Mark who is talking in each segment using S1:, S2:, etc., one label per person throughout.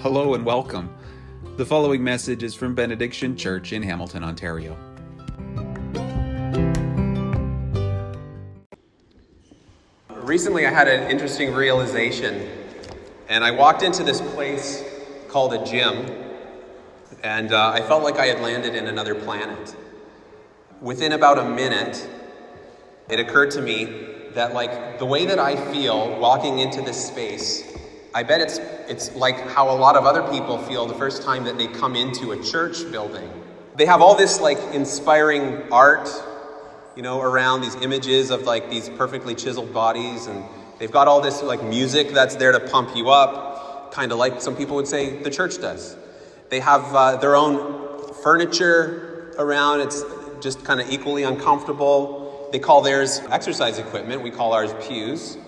S1: Hello and welcome. The following message is from Benediction Church in Hamilton, Ontario.
S2: Recently, I had an interesting realization, and I walked into this place called a gym, and uh, I felt like I had landed in another planet. Within about a minute, it occurred to me that, like, the way that I feel walking into this space, I bet it's, it's like how a lot of other people feel the first time that they come into a church building. They have all this, like, inspiring art you know, around these images of like these perfectly chiseled bodies, and they've got all this like music that's there to pump you up, kind of like some people would say the church does. They have uh, their own furniture around, it's just kind of equally uncomfortable. They call theirs exercise equipment, we call ours pews.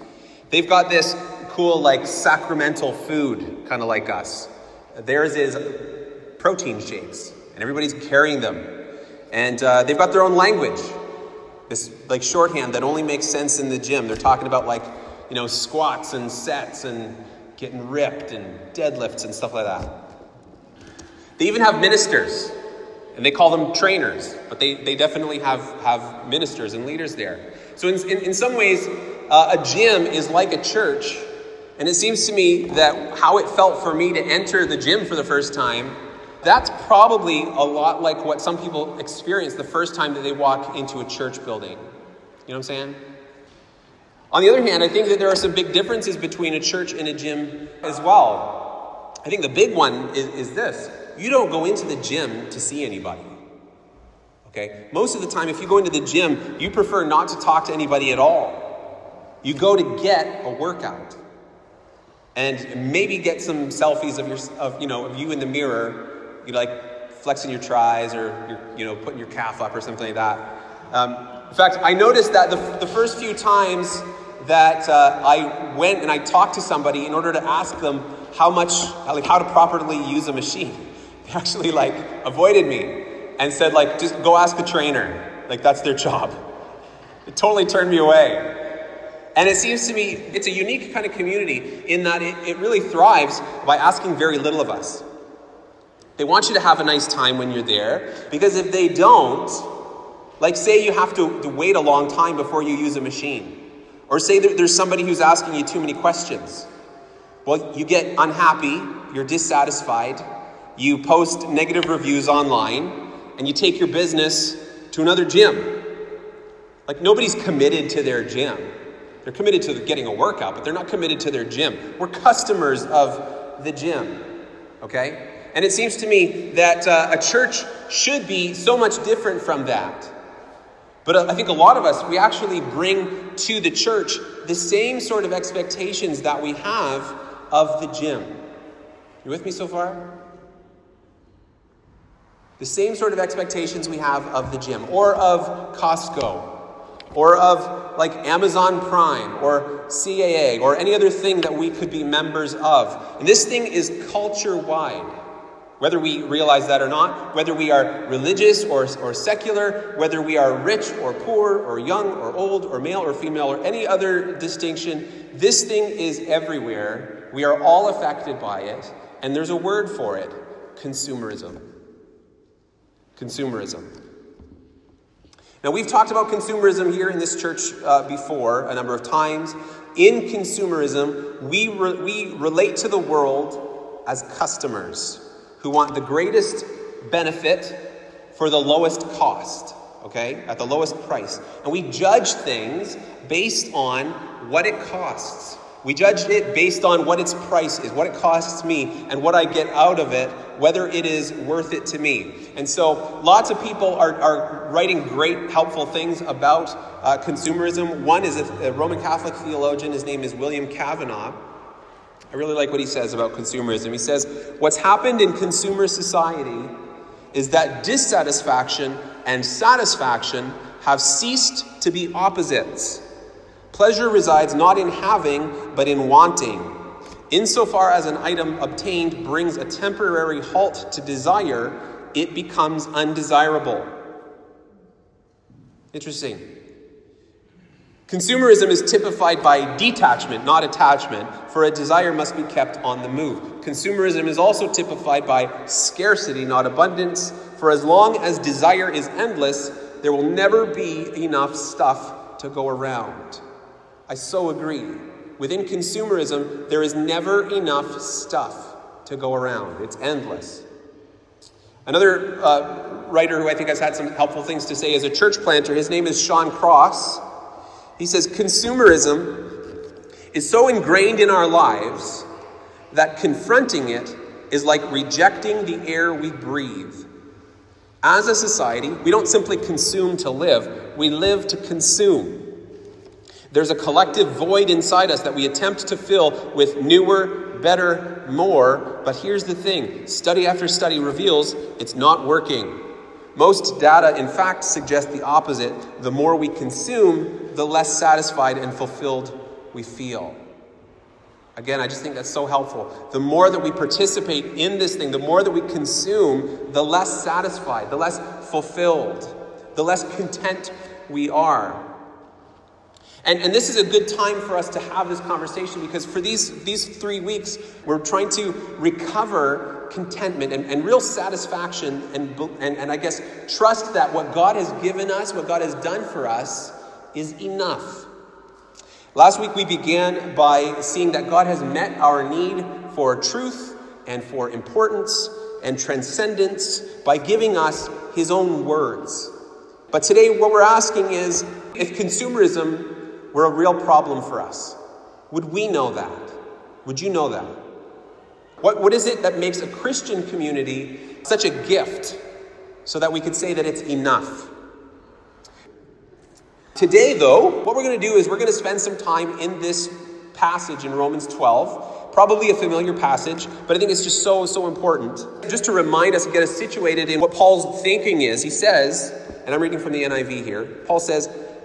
S2: They've got this cool, like sacramental food, kind of like us. Theirs is protein shakes, and everybody's carrying them. And uh, they've got their own language this like shorthand that only makes sense in the gym. They're talking about like, you know, squats and sets and getting ripped and deadlifts and stuff like that. They even have ministers, and they call them trainers, but they, they definitely have, have ministers and leaders there. So, in, in, in some ways, uh, a gym is like a church, and it seems to me that how it felt for me to enter the gym for the first time that's probably a lot like what some people experience the first time that they walk into a church building. You know what I'm saying? On the other hand, I think that there are some big differences between a church and a gym as well. I think the big one is, is this you don't go into the gym to see anybody. Okay? Most of the time, if you go into the gym, you prefer not to talk to anybody at all. You go to get a workout and maybe get some selfies of your of you know of you in the mirror you like flexing your tries or you're, you know putting your calf up or something like that. Um, in fact, I noticed that the, the first few times that uh, I went and I talked to somebody in order to ask them how much, like how to properly use a machine, they actually like avoided me and said like just go ask the trainer. Like that's their job. It totally turned me away. And it seems to me it's a unique kind of community in that it, it really thrives by asking very little of us. They want you to have a nice time when you're there because if they don't, like say you have to, to wait a long time before you use a machine, or say there's somebody who's asking you too many questions. Well, you get unhappy, you're dissatisfied, you post negative reviews online, and you take your business to another gym. Like nobody's committed to their gym. They're committed to getting a workout, but they're not committed to their gym. We're customers of the gym, okay? And it seems to me that uh, a church should be so much different from that. But uh, I think a lot of us, we actually bring to the church the same sort of expectations that we have of the gym. You with me so far? The same sort of expectations we have of the gym or of Costco or of like Amazon Prime or CAA or any other thing that we could be members of. And this thing is culture wide. Whether we realize that or not, whether we are religious or, or secular, whether we are rich or poor or young or old or male or female or any other distinction, this thing is everywhere. We are all affected by it, and there's a word for it consumerism. Consumerism. Now, we've talked about consumerism here in this church uh, before a number of times. In consumerism, we, re- we relate to the world as customers who want the greatest benefit for the lowest cost, okay, at the lowest price. And we judge things based on what it costs. We judge it based on what its price is, what it costs me, and what I get out of it, whether it is worth it to me. And so lots of people are, are writing great, helpful things about uh, consumerism. One is a, a Roman Catholic theologian, his name is William Cavanaugh. I really like what he says about consumerism. He says, What's happened in consumer society is that dissatisfaction and satisfaction have ceased to be opposites. Pleasure resides not in having, but in wanting. Insofar as an item obtained brings a temporary halt to desire, it becomes undesirable. Interesting. Consumerism is typified by detachment, not attachment, for a desire must be kept on the move. Consumerism is also typified by scarcity, not abundance, for as long as desire is endless, there will never be enough stuff to go around. I so agree. Within consumerism, there is never enough stuff to go around, it's endless. Another uh, writer who I think has had some helpful things to say is a church planter. His name is Sean Cross. He says, Consumerism is so ingrained in our lives that confronting it is like rejecting the air we breathe. As a society, we don't simply consume to live, we live to consume. There's a collective void inside us that we attempt to fill with newer, better, more. But here's the thing study after study reveals it's not working. Most data, in fact, suggest the opposite. The more we consume, the less satisfied and fulfilled we feel. Again, I just think that's so helpful. The more that we participate in this thing, the more that we consume, the less satisfied, the less fulfilled, the less content we are. And, and this is a good time for us to have this conversation because for these, these three weeks, we're trying to recover contentment and, and real satisfaction and, and, and I guess trust that what God has given us, what God has done for us, is enough. Last week we began by seeing that God has met our need for truth and for importance and transcendence by giving us His own words. But today, what we're asking is if consumerism were a real problem for us? Would we know that? Would you know that? What, what is it that makes a Christian community such a gift so that we could say that it's enough? Today, though, what we're going to do is we're going to spend some time in this passage in Romans 12. Probably a familiar passage, but I think it's just so, so important. Just to remind us and get us situated in what Paul's thinking is, he says, and I'm reading from the NIV here, Paul says,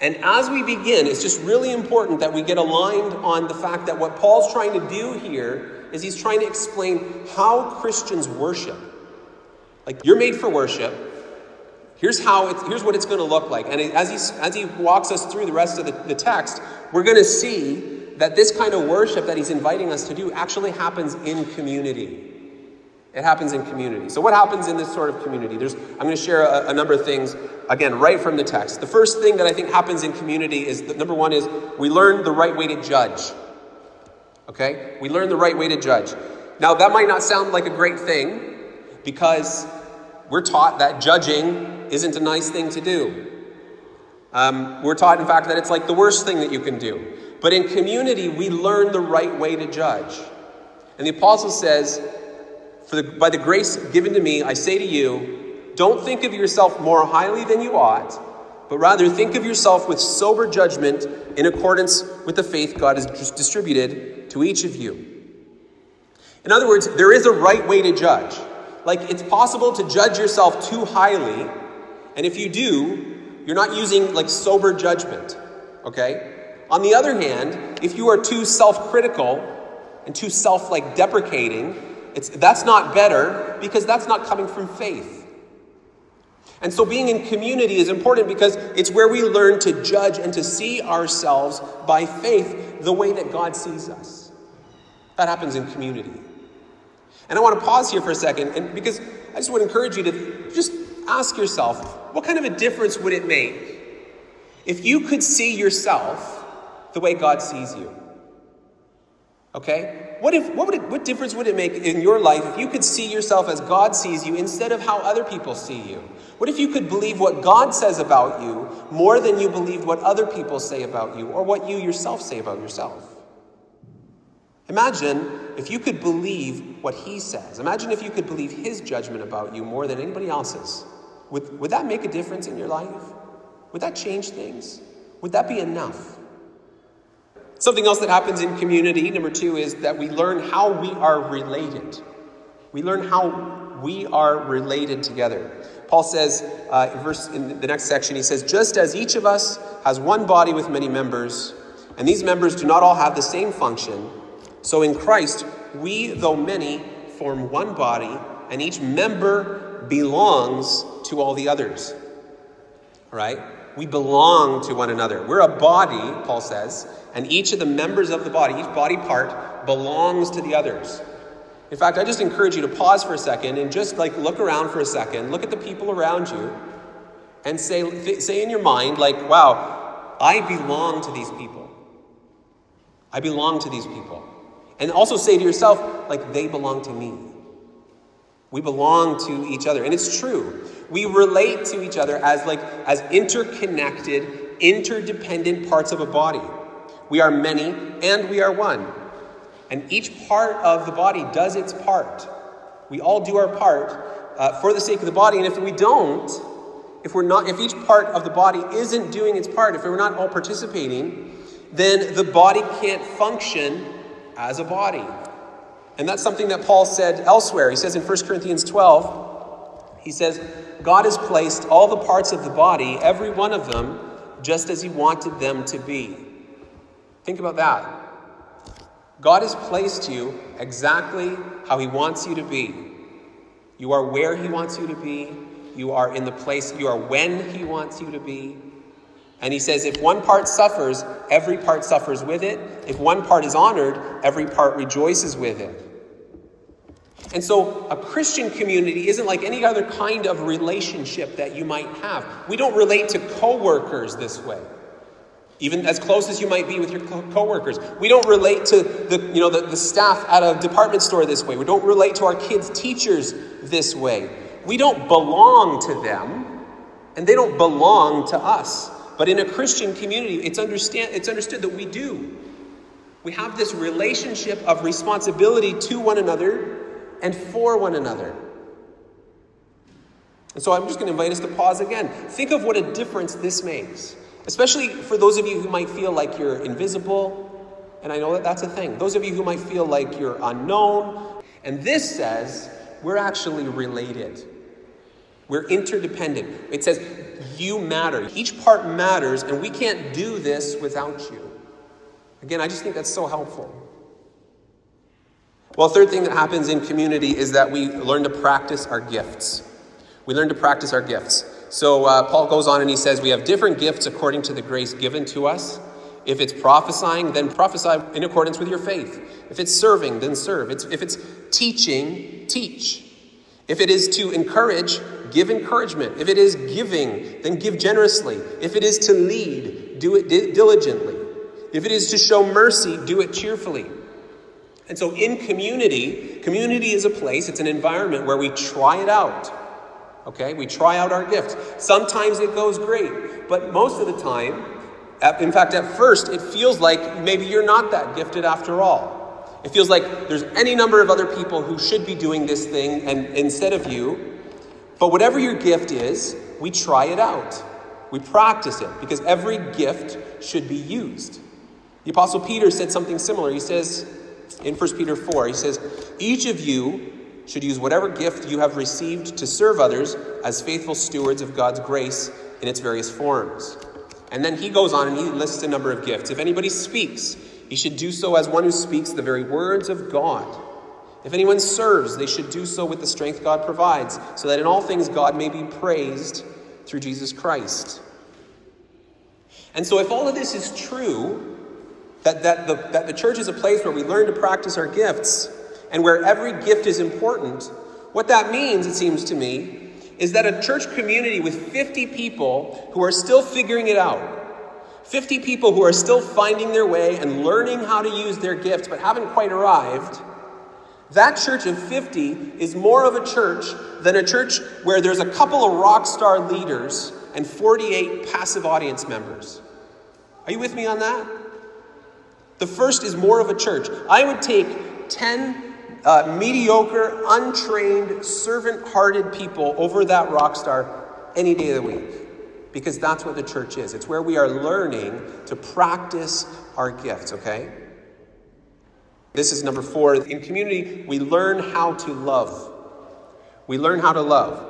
S2: And as we begin, it's just really important that we get aligned on the fact that what Paul's trying to do here is he's trying to explain how Christians worship. Like, you're made for worship. Here's how it's, here's what it's going to look like. And as he, as he walks us through the rest of the, the text, we're going to see that this kind of worship that he's inviting us to do actually happens in community. It happens in community. So, what happens in this sort of community? There's, I'm going to share a, a, number of things, again, right from the text. The first thing that I think happens in community is that number one is we learn the right way to judge. Okay? We learn the right way to judge. Now, that might not sound like a great thing because we're taught that judging isn't a nice thing to do. Um, we're taught, in fact, that it's like the worst thing that you can do. But in community, we learn the right way to judge. And the apostle says, for the, by the grace given to me, I say to you, don't think of yourself more highly than you ought, but rather think of yourself with sober judgment in accordance with the faith God has distributed to each of you. In other words, there is a right way to judge. Like, it's possible to judge yourself too highly, and if you do, you're not using like sober judgment, okay? On the other hand, if you are too self critical and too self like deprecating, it's, that's not better because that's not coming from faith. And so being in community is important because it's where we learn to judge and to see ourselves by faith the way that God sees us. That happens in community. And I want to pause here for a second and because I just would encourage you to just ask yourself, what kind of a difference would it make if you could see yourself the way God sees you? Okay? What, if, what, would it, what difference would it make in your life if you could see yourself as God sees you instead of how other people see you? What if you could believe what God says about you more than you believe what other people say about you or what you yourself say about yourself? Imagine if you could believe what He says. Imagine if you could believe His judgment about you more than anybody else's. Would, would that make a difference in your life? Would that change things? Would that be enough? Something else that happens in community, number two, is that we learn how we are related. We learn how we are related together. Paul says, uh, in, verse, in the next section, he says, Just as each of us has one body with many members, and these members do not all have the same function, so in Christ, we, though many, form one body, and each member belongs to all the others. All right? We belong to one another. We're a body, Paul says, and each of the members of the body, each body part, belongs to the others. In fact, I just encourage you to pause for a second and just like look around for a second, look at the people around you, and say, th- say in your mind, like, wow, I belong to these people. I belong to these people. And also say to yourself, like, they belong to me. We belong to each other. And it's true. We relate to each other as like as interconnected, interdependent parts of a body. We are many and we are one. And each part of the body does its part. We all do our part uh, for the sake of the body. And if we don't, if we're not, if each part of the body isn't doing its part, if we're not all participating, then the body can't function as a body. And that's something that Paul said elsewhere. He says in 1 Corinthians 12, he says, God has placed all the parts of the body, every one of them, just as he wanted them to be. Think about that. God has placed you exactly how He wants you to be. You are where He wants you to be. You are in the place, you are when He wants you to be. And He says, if one part suffers, every part suffers with it. If one part is honored, every part rejoices with it. And so, a Christian community isn't like any other kind of relationship that you might have. We don't relate to coworkers this way even as close as you might be with your coworkers. We don't relate to the, you know, the, the staff at a department store this way. We don't relate to our kids' teachers this way. We don't belong to them, and they don't belong to us. But in a Christian community, it's, understand, it's understood that we do. We have this relationship of responsibility to one another and for one another. And so I'm just going to invite us to pause again. Think of what a difference this makes. Especially for those of you who might feel like you're invisible, and I know that that's a thing. Those of you who might feel like you're unknown. And this says we're actually related. We're interdependent. It says you matter. Each part matters, and we can't do this without you. Again, I just think that's so helpful. Well, third thing that happens in community is that we learn to practice our gifts. We learn to practice our gifts. So uh, Paul goes on and he says, We have different gifts according to the grace given to us. If it's prophesying, then prophesy in accordance with your faith. If it's serving, then serve. It's, if it's teaching, teach. If it is to encourage, give encouragement. If it is giving, then give generously. If it is to lead, do it diligently. If it is to show mercy, do it cheerfully. And so in community, community is a place, it's an environment where we try it out. Okay, we try out our gifts. Sometimes it goes great, but most of the time, in fact, at first, it feels like maybe you're not that gifted after all. It feels like there's any number of other people who should be doing this thing and instead of you. But whatever your gift is, we try it out. We practice it because every gift should be used. The apostle Peter said something similar. He says in 1 Peter 4, he says, "Each of you should use whatever gift you have received to serve others as faithful stewards of God's grace in its various forms. And then he goes on and he lists a number of gifts. If anybody speaks, he should do so as one who speaks the very words of God. If anyone serves, they should do so with the strength God provides, so that in all things God may be praised through Jesus Christ. And so, if all of this is true, that, that, the, that the church is a place where we learn to practice our gifts, and where every gift is important, what that means, it seems to me, is that a church community with 50 people who are still figuring it out, 50 people who are still finding their way and learning how to use their gifts but haven't quite arrived, that church of 50 is more of a church than a church where there's a couple of rock star leaders and 48 passive audience members. Are you with me on that? The first is more of a church. I would take 10 uh, mediocre, untrained, servant hearted people over that rock star any day of the week. because that's what the church is. It's where we are learning to practice our gifts, okay? This is number four. In community, we learn how to love. We learn how to love.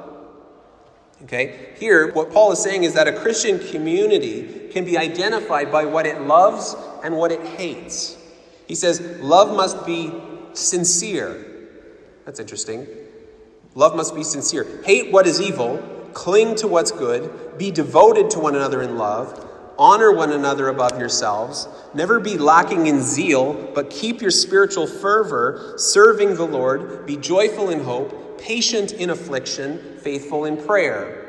S2: Okay? Here, what Paul is saying is that a Christian community can be identified by what it loves and what it hates. He says, love must be sincere. That's interesting. Love must be sincere. Hate what is evil, cling to what's good, be devoted to one another in love, honor one another above yourselves, never be lacking in zeal, but keep your spiritual fervor, serving the Lord, be joyful in hope, patient in affliction, faithful in prayer.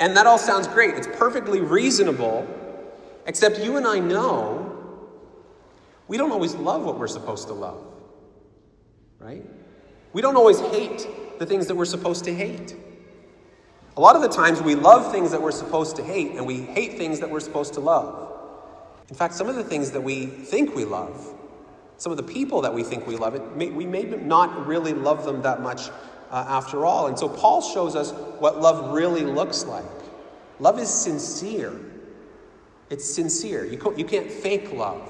S2: And that all sounds great. It's perfectly reasonable, except you and I know we don't always love what we're supposed to love. Right? We don't always hate the things that we're supposed to hate. A lot of the times we love things that we're supposed to hate, and we hate things that we're supposed to love. In fact, some of the things that we think we love, some of the people that we think we love, it we may not really love them that much uh, after all. And so Paul shows us what love really looks like. Love is sincere. It's sincere. You, you can't fake love.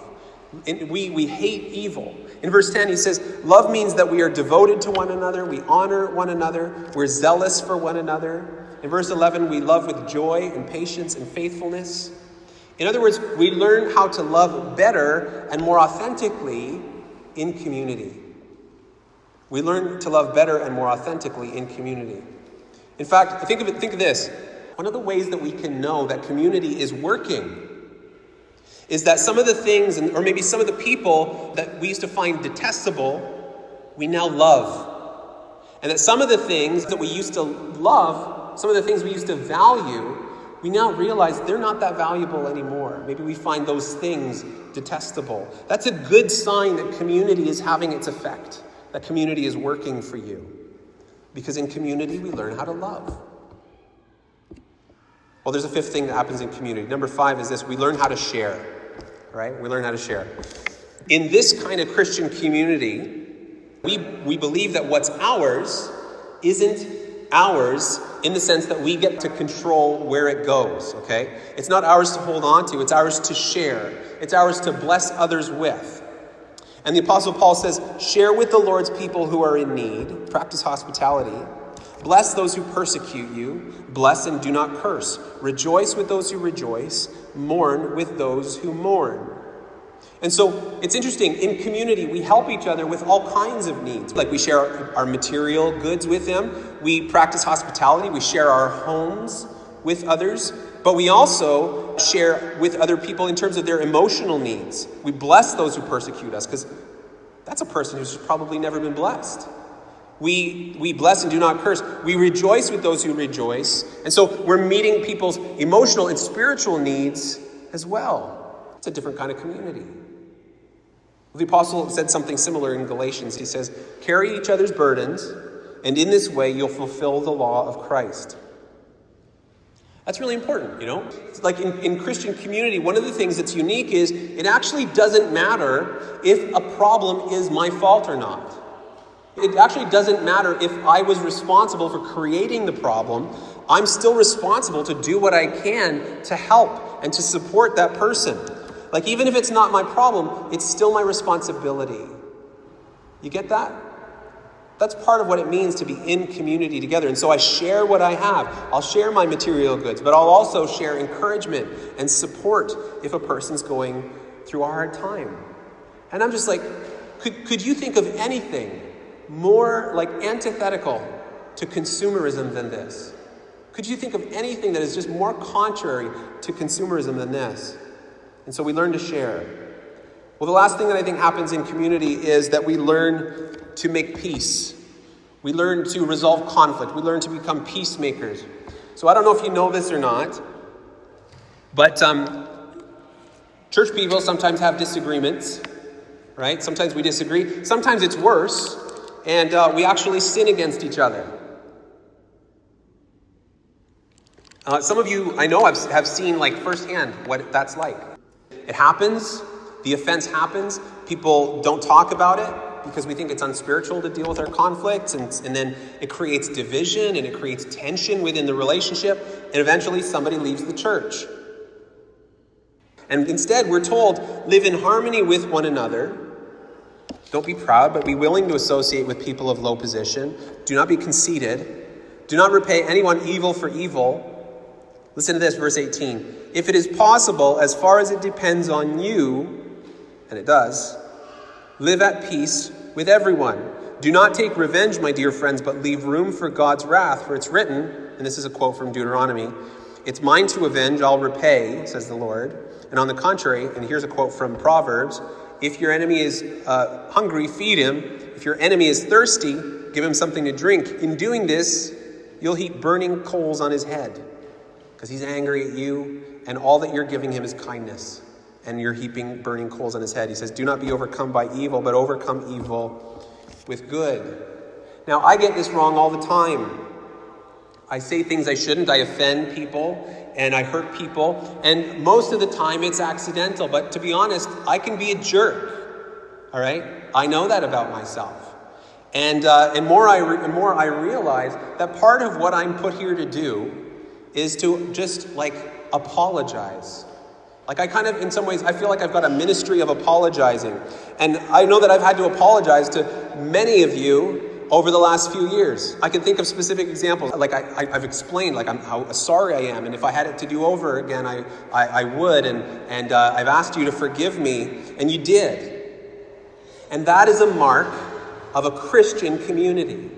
S2: And we, we hate evil. In verse 10, he says, Love means that we are devoted to one another, we honor one another, we're zealous for one another. In verse 11, we love with joy and patience and faithfulness. In other words, we learn how to love better and more authentically in community. We learn to love better and more authentically in community. In fact, think of it, think of this. One of the ways that we can know that community is working is that some of the things, or maybe some of the people that we used to find detestable, we now love. And that some of the things that we used to love, some of the things we used to value, we now realize they're not that valuable anymore. Maybe we find those things detestable. That's a good sign that community is having its effect, that community is working for you. Because in community, we learn how to love. Well, there's a fifth thing that happens in community. Number five is this we learn how to share right? We learn how to share. In this kind of Christian community, we, we believe that what's ours isn't ours in the sense that we get to control where it goes, okay? It's not ours to hold on to, it's ours to share, it's ours to bless others with. And the Apostle Paul says, share with the Lord's people who are in need, practice hospitality. Bless those who persecute you. Bless and do not curse. Rejoice with those who rejoice. Mourn with those who mourn. And so it's interesting, in community, we help each other with all kinds of needs. Like we share our, material goods with them, we practice hospitality, we share our homes with others, but we also share with other people in terms of their emotional needs. We bless those who persecute us because that's a person who's probably never been blessed. We, we bless and do not curse. We rejoice with those who rejoice. And so we're meeting people's emotional and spiritual needs as well. It's a different kind of community. The apostle said something similar in Galatians. He says, Carry each other's burdens, and in this way you'll fulfill the law of Christ. That's really important, you know? It's like in, in Christian community, one of the things that's unique is it actually doesn't matter if a problem is my fault or not. It actually doesn't matter if I was responsible for creating the problem. I'm still responsible to do what I can to help and to support that person. Like, even if it's not my problem, it's still my responsibility. You get that? That's part of what it means to be in community together. And so I share what I have. I'll share my material goods, but I'll also share encouragement and support if a person's going through a hard time. And I'm just like, could, could you think of anything more like antithetical to consumerism than this? Could you think of anything that is just more contrary to consumerism than this? And so we learn to share. Well, the last thing that I think happens in community is that we learn to make peace. We learn to resolve conflict. We learn to become peacemakers. So I don't know if you know this or not, but um, church people sometimes have disagreements, right? Sometimes we disagree. Sometimes it's worse and uh, we actually sin against each other. Uh, some of you, I know, have, have seen like firsthand what that's like. It happens, the offense happens, people don't talk about it, because we think it's unspiritual to deal with our conflicts, and, and then it creates division and it creates tension within the relationship, and eventually somebody leaves the church. And instead, we're told live in harmony with one another. Don't be proud, but be willing to associate with people of low position. Do not be conceited. Do not repay anyone evil for evil. Listen to this, verse 18. If it is possible, as far as it depends on you, and it does, live at peace with everyone. Do not take revenge, my dear friends, but leave room for God's wrath, for it's written, and this is a quote from Deuteronomy It's mine to avenge, I'll repay, says the Lord. And on the contrary, and here's a quote from Proverbs if your enemy is uh, hungry, feed him. If your enemy is thirsty, give him something to drink. In doing this, you'll heap burning coals on his head because he's angry at you, and all that you're giving him is kindness. And you're heaping burning coals on his head. He says, Do not be overcome by evil, but overcome evil with good. Now, I get this wrong all the time. I say things I shouldn't, I offend people, and I hurt people, and most of the time it's accidental. But to be honest, I can be a jerk. All right? I know that about myself. And, uh, and more, I re- more I realize that part of what I'm put here to do is to just like apologize. Like, I kind of, in some ways, I feel like I've got a ministry of apologizing. And I know that I've had to apologize to many of you over the last few years. I can think of specific examples. Like, I, have explained, like, I'm, how sorry I am. And if I had it to do over again, I, I, I would. And, and uh, I've asked you to forgive me, and you did. And that is a mark of a Christian community.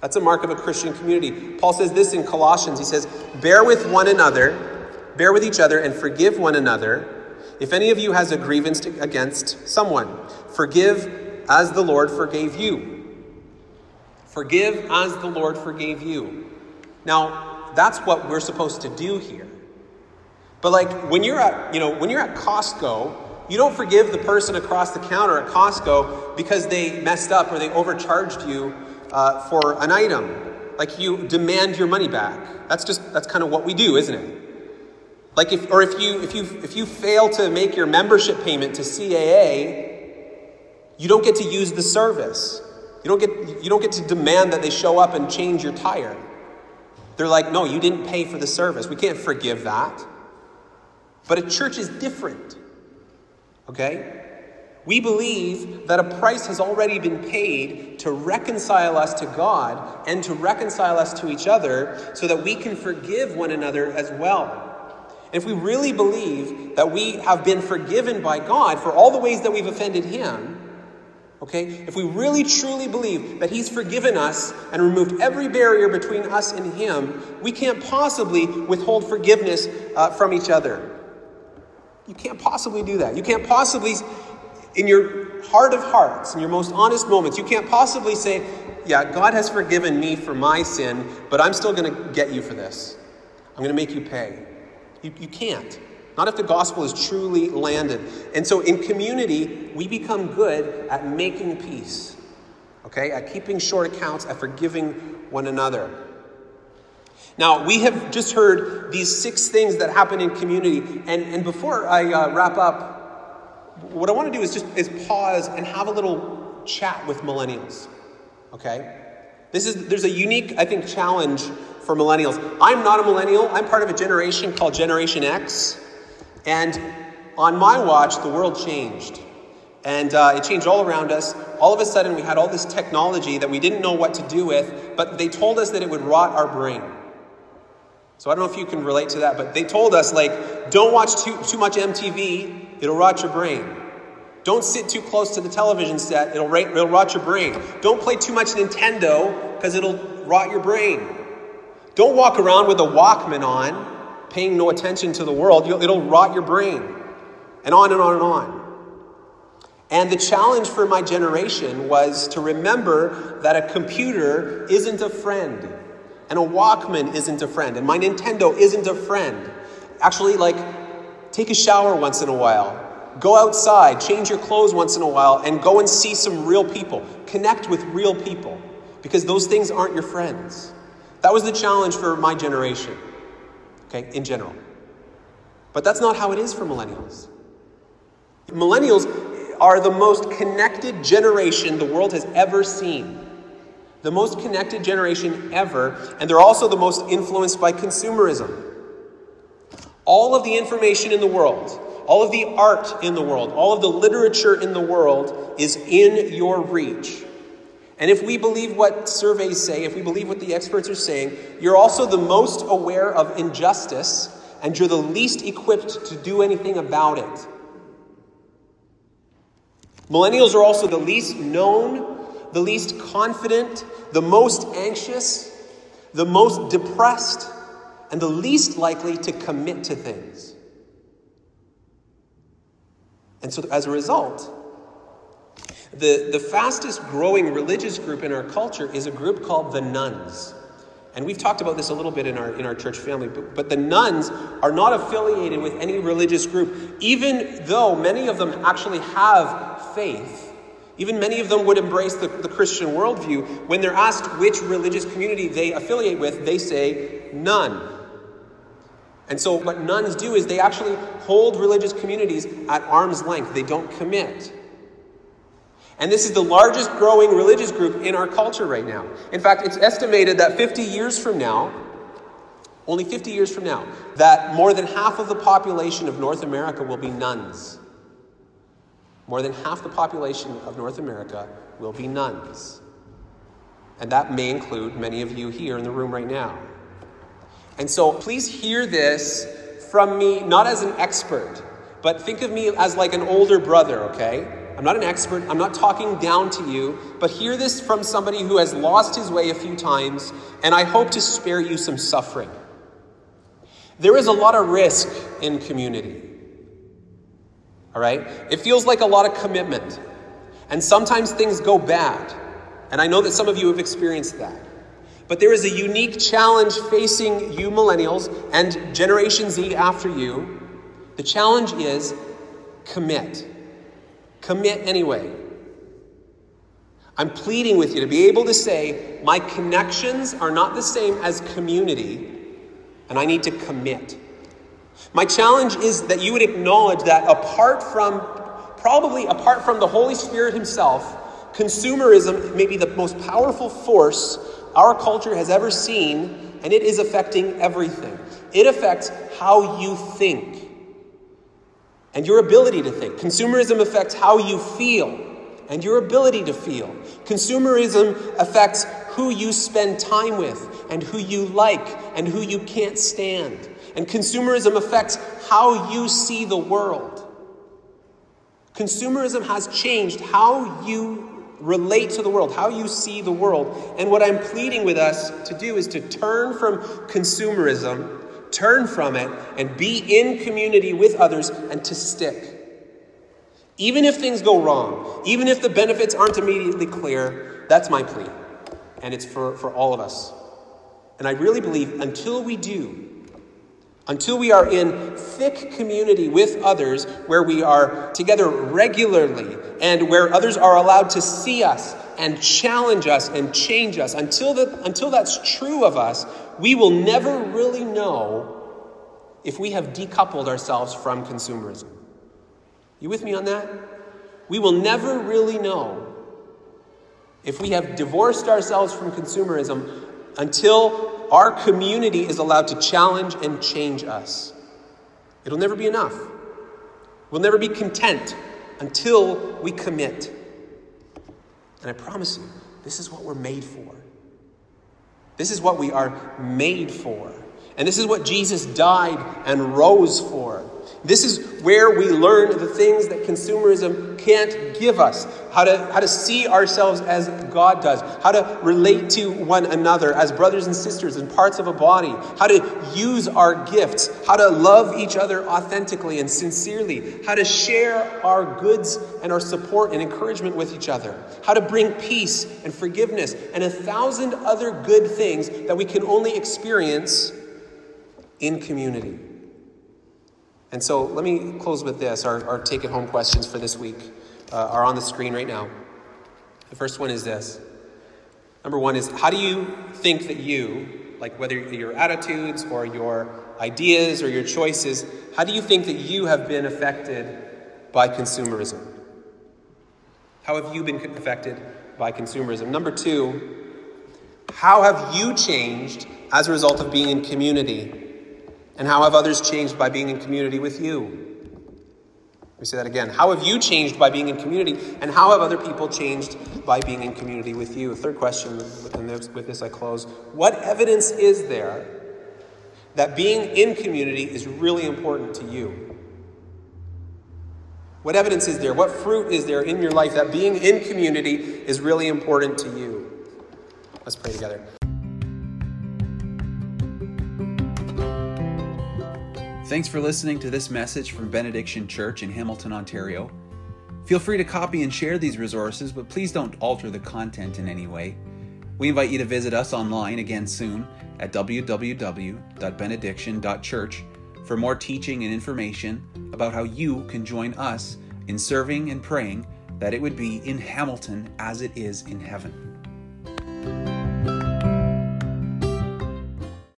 S2: That's a mark of a Christian community. Paul says this in Colossians. He says, Bear with one another, bear with each other, and forgive one another. If any of you has a grievance against someone, forgive as the Lord forgave you. Forgive as the Lord forgave you. Now, that's what we're supposed to do here. But like when you're at, you know, when you're at Costco, you don't forgive the person across the counter at Costco because they messed up or they overcharged you uh, for an item. Like you demand your money back. That's just that's kind of what we do, isn't it? Like if or if you if you if you fail to make your membership payment to CAA, you don't get to use the service. You don't get you don't get to demand that they show up and change your tire. They're like, "No, you didn't pay for the service. We can't forgive that." But a church is different. Okay? We believe that a price has already been paid to reconcile us to God and to reconcile us to each other so that we can forgive one another as well. And if we really believe that we have been forgiven by God for all the ways that we've offended Him, okay, if we really truly believe that He's forgiven us and removed every barrier between us and Him, we can't possibly withhold forgiveness uh, from each other. You can't possibly do that. You can't possibly in your heart of hearts, in your most honest moments, you can't possibly say, Yeah, God has forgiven me for my sin, but I'm still going to get you for this. I'm going to make you pay. You, you can't. Not if the gospel is truly landed. And so in community, we become good at making peace, okay? At keeping short accounts, at forgiving one another. Now, we have just heard these six things that happen in community. And, and before I uh, wrap up, what I want to do is just is pause and have a little chat with millennials. Okay? This is there's a unique, I think, challenge for millennials. I'm not a millennial. I'm part of a generation called Generation X. And on my watch, the world changed. And uh, it changed all around us. All of a sudden, we had all this technology that we didn't know what to do with, but they told us that it would rot our brain. So I don't know if you can relate to that, but they told us, like, don't watch too, too much MTV, it'll rot your brain. Don't sit too close to the television set, it'll, it'll rot your brain. Don't play too much Nintendo, because it'll rot your brain. Don't walk around with a Walkman on, paying no attention to the world, it'll rot your brain. And on and on and on. And the challenge for my generation was to remember that a computer isn't a friend, and a Walkman isn't a friend, and my Nintendo isn't a friend. Actually, like, take a shower once in a while. Go outside, change your clothes once in a while, and go and see some real people. Connect with real people because those things aren't your friends. That was the challenge for my generation, okay, in general. But that's not how it is for millennials. Millennials, are the most connected generation the world has ever seen. The most connected generation ever, and they're also the most influenced by consumerism. All of the information in the world, all of the art in the world, all of the literature in the world is in your reach. And if we believe what surveys say, if we believe what the experts are saying, you're also the most aware of injustice and you're the least equipped to do anything about it. Millennials are also the least known, the least confident, the most anxious, the most depressed, and the least likely to commit to things. And so, as a result, the, the fastest growing religious group in our culture is a group called the nones. And we've talked about this a little bit in our, in our church family, but, but the nones are not affiliated with any religious group, even though many of them actually have faith. Even many of them would embrace the, the Christian worldview. When they're asked which religious community they affiliate with, they say none. And so, what nones do is they actually hold religious communities at arm's length, they don't commit. And this is the largest growing religious group in our culture right now. In fact, it's estimated that 50 years from now, only 50 years from now, that more than half of the population of North America will be nones. More than half the population of North America will be nones. And that may include many of you here in the room right now. And so please hear this from me, not as an expert, but think of me as like an older brother, okay? I'm not an expert, I'm not talking down to you, but hear this from somebody who has lost his way a few times, and I hope to spare you some suffering. There is a lot of risk in community. All right? It feels like a lot of commitment. And sometimes things go bad. And I know that some of you have experienced that. But there is a unique challenge facing you millennials and Generation Z after you. The challenge is commit. Commit anyway. I'm pleading with you to be able to say, my connections are not the same as community, and I need to commit. My challenge is that you would acknowledge that apart from, probably apart from the Holy Spirit Himself, consumerism may be the most powerful force our culture has ever seen, and it is affecting everything. It affects how you think and your ability to think. Consumerism affects how you feel and your ability to feel. Consumerism affects who you spend time with and who you like and who you can't stand. And consumerism affects how you see the world. Consumerism has changed how you relate to the world, how you see the world. And what I'm pleading with us to do is to turn from consumerism turn from it, and be in community with others and to stick. Even if things go wrong, even if the benefits aren't immediately clear, that's my plea. And it's for, for all of us. And I really believe until we do, until we are in thick community with others where we are together regularly and where others are allowed to see us and challenge us and change us, until, the, until that's true of us, we will never really know if we have decoupled ourselves from consumerism. You with me on that? We will never really know if we have divorced ourselves from consumerism until our community is allowed to challenge and change us. It'll never be enough. We'll never be content until we commit. And I promise you, this is what we're made for. This is what we are made for. And this is what Jesus died and rose for. This is where we learn the things that consumerism can't give us. How to, how to see ourselves as God does. How to relate to one another as brothers and sisters and parts of a body. How to use our gifts. How to love each other authentically and sincerely. How to share our goods and our support and encouragement with each other. How to bring peace and forgiveness and a thousand other good things that we can only experience in community. And so let me close with this. Our, our take it home questions for this week uh, are on the screen right now. The first one is this. Number one is how do you think that you, like whether your attitudes or your ideas or your choices, how do you think that you have been affected by consumerism? How have you been affected by consumerism? Number two, how have you changed as a result of being in community? And how have others changed by being in community with you? Let me say that again. How have you changed by being in community? And how have other people changed by being in community with you? Third question, and with this I close. What evidence is there that being in community is really important to you? What evidence is there? What fruit is there in your life that being in community is really important to you? Let's pray together.
S1: Thanks for listening to this message from Benediction Church in Hamilton, Ontario. Feel free to copy and share these resources, but please don't alter the content in any way. We invite you to visit us online again soon at www.benediction.church for more teaching and information about how you can join us in serving and praying that it would be in Hamilton as it is in heaven.